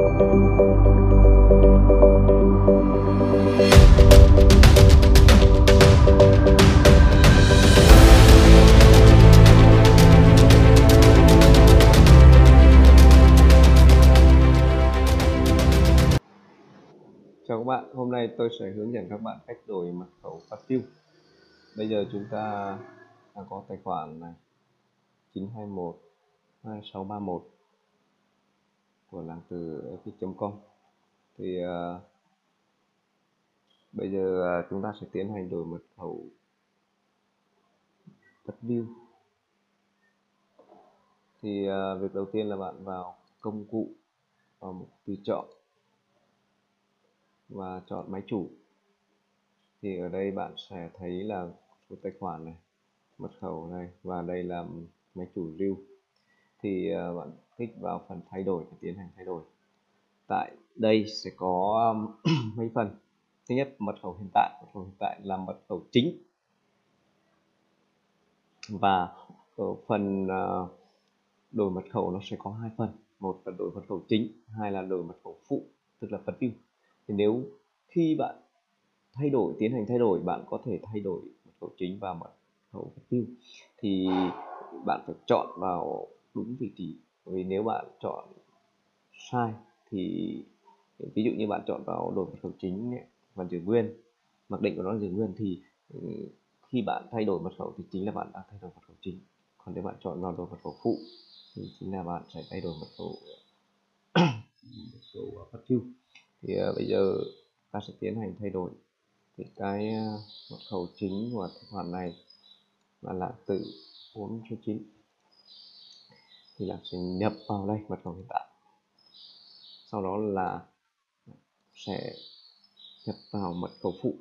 Chào các bạn, hôm nay tôi sẽ hướng dẫn các bạn cách đổi mật khẩu passive. Bây giờ chúng ta đang có tài khoản này 921 2631 của làng từ epic.com thì uh, bây giờ uh, chúng ta sẽ tiến hành đổi mật khẩu passive. Thì uh, việc đầu tiên là bạn vào công cụ vào mục tùy chọn và chọn máy chủ. Thì ở đây bạn sẽ thấy là số tài khoản này mật khẩu này và đây là máy chủ view thì ờ, bạn kích vào phần thay đổi và tiến hành thay đổi. Tại đây sẽ có mấy phần. Thứ nhất, mật khẩu hiện tại. Mật khẩu hiện tại là mật khẩu chính. Và ở phần ờ, đổi mật khẩu nó sẽ có hai phần. Một là đổi mật khẩu chính, hai là đổi mật khẩu phụ, tức là phần view thì nếu khi bạn thay đổi, tiến hành thay đổi, bạn có thể thay đổi mật khẩu chính và mật khẩu view thì bạn phải chọn vào đúng vị trí. Vì nếu bạn chọn sai thì ví dụ như bạn chọn vào đổi mật khẩu chính và giữ nguyên mặc định của nó là giữ nguyên thì ừ, khi bạn thay đổi mật khẩu thì chính là bạn đã thay đổi mật khẩu chính. Còn nếu bạn chọn vào đổi mật khẩu phụ thì chính là bạn sẽ thay đổi mật khẩu mật khẩu à, passive thì uh, bây giờ ta sẽ tiến hành thay đổi thì cái uh, mật khẩu chính của tài khoản này là là từ 4 số 9 thì là sẽ nhập vào đây, mật khẩu hiện tại. Sau đó là sẽ nhập vào mật khẩu phụ.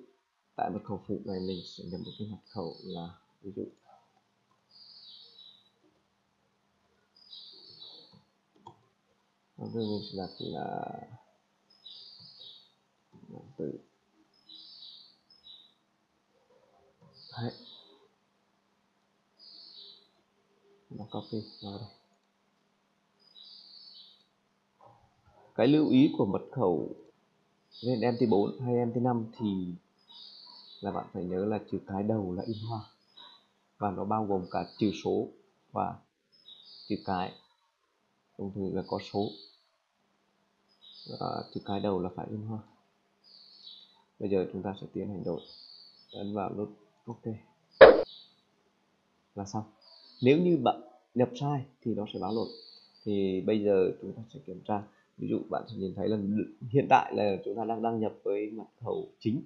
Tại mật khẩu phụ này mình sẽ nhập một cái mật khẩu là, ví dụ rồi mình sẽ đặt là từ Đấy. nó copy vào đây. Cái lưu ý của mật khẩu lên MT4 hay MT5 thì là bạn phải nhớ là chữ cái đầu là in hoa. Và nó bao gồm cả chữ số và chữ cái. Đồng thời là có số. À, chữ cái đầu là phải in hoa. Bây giờ chúng ta sẽ tiến hành đổi. Ấn vào nút ok. Là xong. Nếu như bạn nhập sai thì nó sẽ báo lỗi. Thì bây giờ chúng ta sẽ kiểm tra ví dụ bạn sẽ nhìn thấy là hiện tại là chúng ta đang đăng nhập với mật khẩu chính.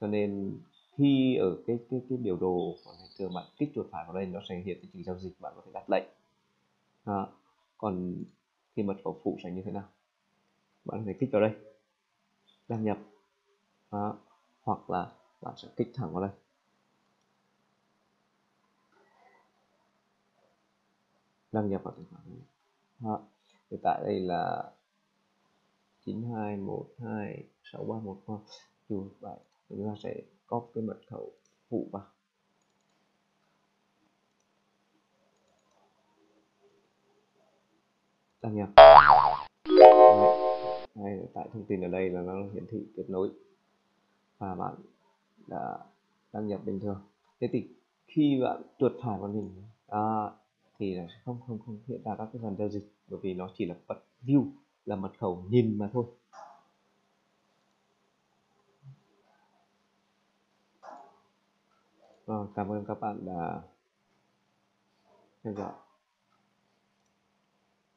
Cho nên khi ở cái cái cái biểu đồ của ngày thường bạn kích chuột phải vào đây nó sẽ hiện cái trình giao dịch bạn có thể đặt lệnh. À, còn khi mật khẩu phụ sẽ như thế nào? Bạn có thể kích vào đây. Đăng nhập. À, hoặc là bạn sẽ kích thẳng vào đây. Đăng nhập vào tài khoản này. Tại đây là chín hai một hai sáu ba một không trừ bảy chúng ta sẽ copy cái mật khẩu phụ vào đăng nhập đây, tại thông tin ở đây là nó hiển thị kết nối. Và bạn đã đăng nhập bình thường. Thế thì khi bạn chuột phải vào hình à, thì là không không không hiện ra các cái phần giao dịch bởi vì nó chỉ là bật view là mật khẩu nhìn mà thôi. Rồi, cảm ơn các bạn đã theo dõi.